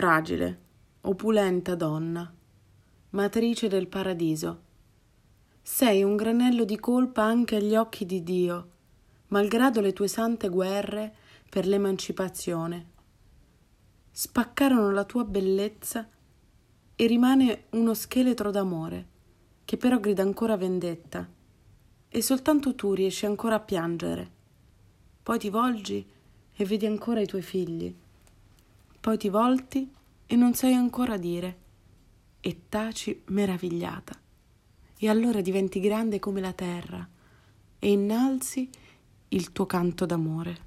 fragile, opulenta donna, matrice del paradiso. Sei un granello di colpa anche agli occhi di Dio, malgrado le tue sante guerre per l'emancipazione. Spaccarono la tua bellezza e rimane uno scheletro d'amore, che però grida ancora vendetta, e soltanto tu riesci ancora a piangere. Poi ti volgi e vedi ancora i tuoi figli. Poi ti volti e non sai ancora dire, e taci meravigliata. E allora diventi grande come la terra e innalzi il tuo canto d'amore.